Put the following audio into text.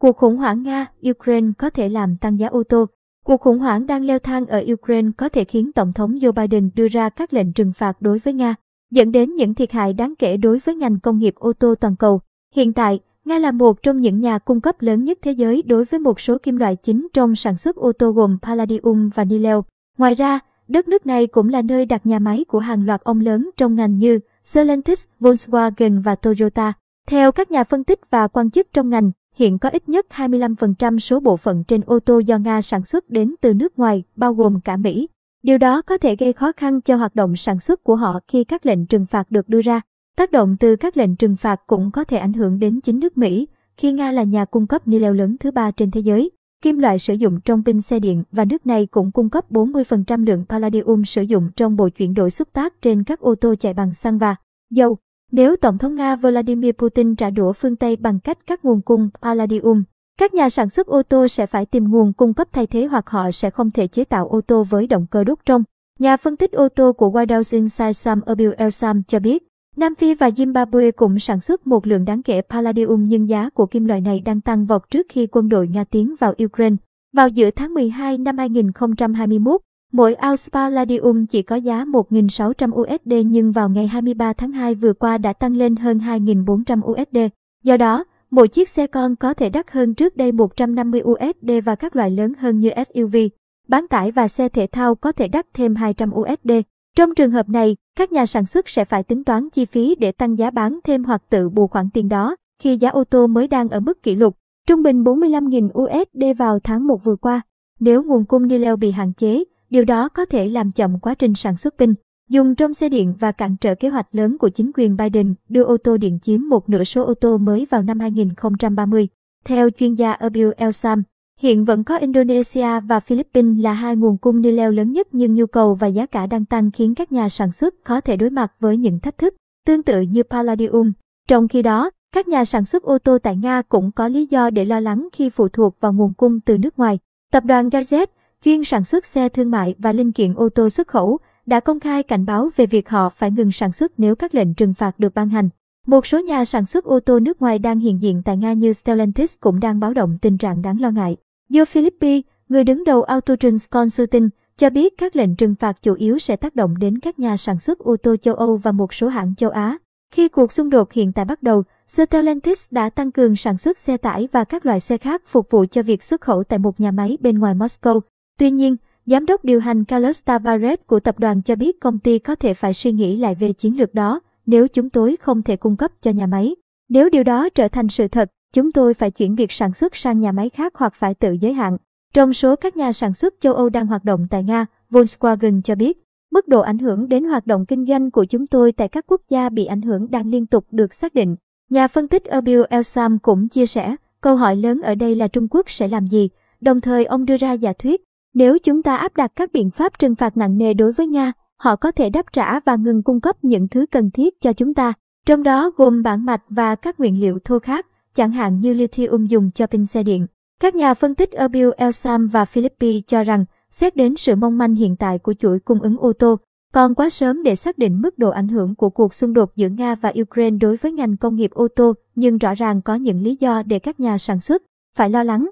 Cuộc khủng hoảng Nga-Ukraine có thể làm tăng giá ô tô. Cuộc khủng hoảng đang leo thang ở Ukraine có thể khiến Tổng thống Joe Biden đưa ra các lệnh trừng phạt đối với Nga, dẫn đến những thiệt hại đáng kể đối với ngành công nghiệp ô tô toàn cầu. Hiện tại, Nga là một trong những nhà cung cấp lớn nhất thế giới đối với một số kim loại chính trong sản xuất ô tô gồm palladium và nileo. Ngoài ra, đất nước này cũng là nơi đặt nhà máy của hàng loạt ông lớn trong ngành như Stellantis, Volkswagen và Toyota. Theo các nhà phân tích và quan chức trong ngành, hiện có ít nhất 25% số bộ phận trên ô tô do Nga sản xuất đến từ nước ngoài, bao gồm cả Mỹ. Điều đó có thể gây khó khăn cho hoạt động sản xuất của họ khi các lệnh trừng phạt được đưa ra. Tác động từ các lệnh trừng phạt cũng có thể ảnh hưởng đến chính nước Mỹ, khi Nga là nhà cung cấp nileo lớn thứ ba trên thế giới, kim loại sử dụng trong pin xe điện và nước này cũng cung cấp 40% lượng palladium sử dụng trong bộ chuyển đổi xúc tác trên các ô tô chạy bằng xăng và dầu. Nếu Tổng thống Nga Vladimir Putin trả đũa phương Tây bằng cách cắt nguồn cung palladium, các nhà sản xuất ô tô sẽ phải tìm nguồn cung cấp thay thế hoặc họ sẽ không thể chế tạo ô tô với động cơ đốt trong. Nhà phân tích ô tô của White House Insight Sam Abil Elsam cho biết, Nam Phi và Zimbabwe cũng sản xuất một lượng đáng kể palladium nhưng giá của kim loại này đang tăng vọt trước khi quân đội Nga tiến vào Ukraine. Vào giữa tháng 12 năm 2021, mỗi ounce palladium chỉ có giá 1.600 USD nhưng vào ngày 23 tháng 2 vừa qua đã tăng lên hơn 2.400 USD. Do đó, mỗi chiếc xe con có thể đắt hơn trước đây 150 USD và các loại lớn hơn như SUV, bán tải và xe thể thao có thể đắt thêm 200 USD. Trong trường hợp này, các nhà sản xuất sẽ phải tính toán chi phí để tăng giá bán thêm hoặc tự bù khoản tiền đó khi giá ô tô mới đang ở mức kỷ lục, trung bình 45.000 USD vào tháng 1 vừa qua. Nếu nguồn cung đi leo bị hạn chế, điều đó có thể làm chậm quá trình sản xuất pin dùng trong xe điện và cản trở kế hoạch lớn của chính quyền Biden đưa ô tô điện chiếm một nửa số ô tô mới vào năm 2030. Theo chuyên gia Abil Elsam, Hiện vẫn có Indonesia và Philippines là hai nguồn cung ni leo lớn nhất nhưng nhu cầu và giá cả đang tăng khiến các nhà sản xuất có thể đối mặt với những thách thức tương tự như palladium. Trong khi đó, các nhà sản xuất ô tô tại Nga cũng có lý do để lo lắng khi phụ thuộc vào nguồn cung từ nước ngoài. Tập đoàn Gazet, chuyên sản xuất xe thương mại và linh kiện ô tô xuất khẩu, đã công khai cảnh báo về việc họ phải ngừng sản xuất nếu các lệnh trừng phạt được ban hành. Một số nhà sản xuất ô tô nước ngoài đang hiện diện tại Nga như Stellantis cũng đang báo động tình trạng đáng lo ngại. Do Philippi, người đứng đầu Autotrans Consulting, cho biết các lệnh trừng phạt chủ yếu sẽ tác động đến các nhà sản xuất ô tô châu Âu và một số hãng châu Á. Khi cuộc xung đột hiện tại bắt đầu, Stellantis đã tăng cường sản xuất xe tải và các loại xe khác phục vụ cho việc xuất khẩu tại một nhà máy bên ngoài Moscow. Tuy nhiên, giám đốc điều hành Carlos Tavares của tập đoàn cho biết công ty có thể phải suy nghĩ lại về chiến lược đó nếu chúng tôi không thể cung cấp cho nhà máy. Nếu điều đó trở thành sự thật, chúng tôi phải chuyển việc sản xuất sang nhà máy khác hoặc phải tự giới hạn. Trong số các nhà sản xuất châu Âu đang hoạt động tại Nga, Volkswagen cho biết, mức độ ảnh hưởng đến hoạt động kinh doanh của chúng tôi tại các quốc gia bị ảnh hưởng đang liên tục được xác định. Nhà phân tích Erbil Elsam cũng chia sẻ, câu hỏi lớn ở đây là Trung Quốc sẽ làm gì, đồng thời ông đưa ra giả thuyết, nếu chúng ta áp đặt các biện pháp trừng phạt nặng nề đối với Nga, họ có thể đáp trả và ngừng cung cấp những thứ cần thiết cho chúng ta, trong đó gồm bản mạch và các nguyên liệu thô khác chẳng hạn như lithium dùng cho pin xe điện. Các nhà phân tích Erbil Elsam và Philippi cho rằng, xét đến sự mong manh hiện tại của chuỗi cung ứng ô tô, còn quá sớm để xác định mức độ ảnh hưởng của cuộc xung đột giữa Nga và Ukraine đối với ngành công nghiệp ô tô, nhưng rõ ràng có những lý do để các nhà sản xuất phải lo lắng.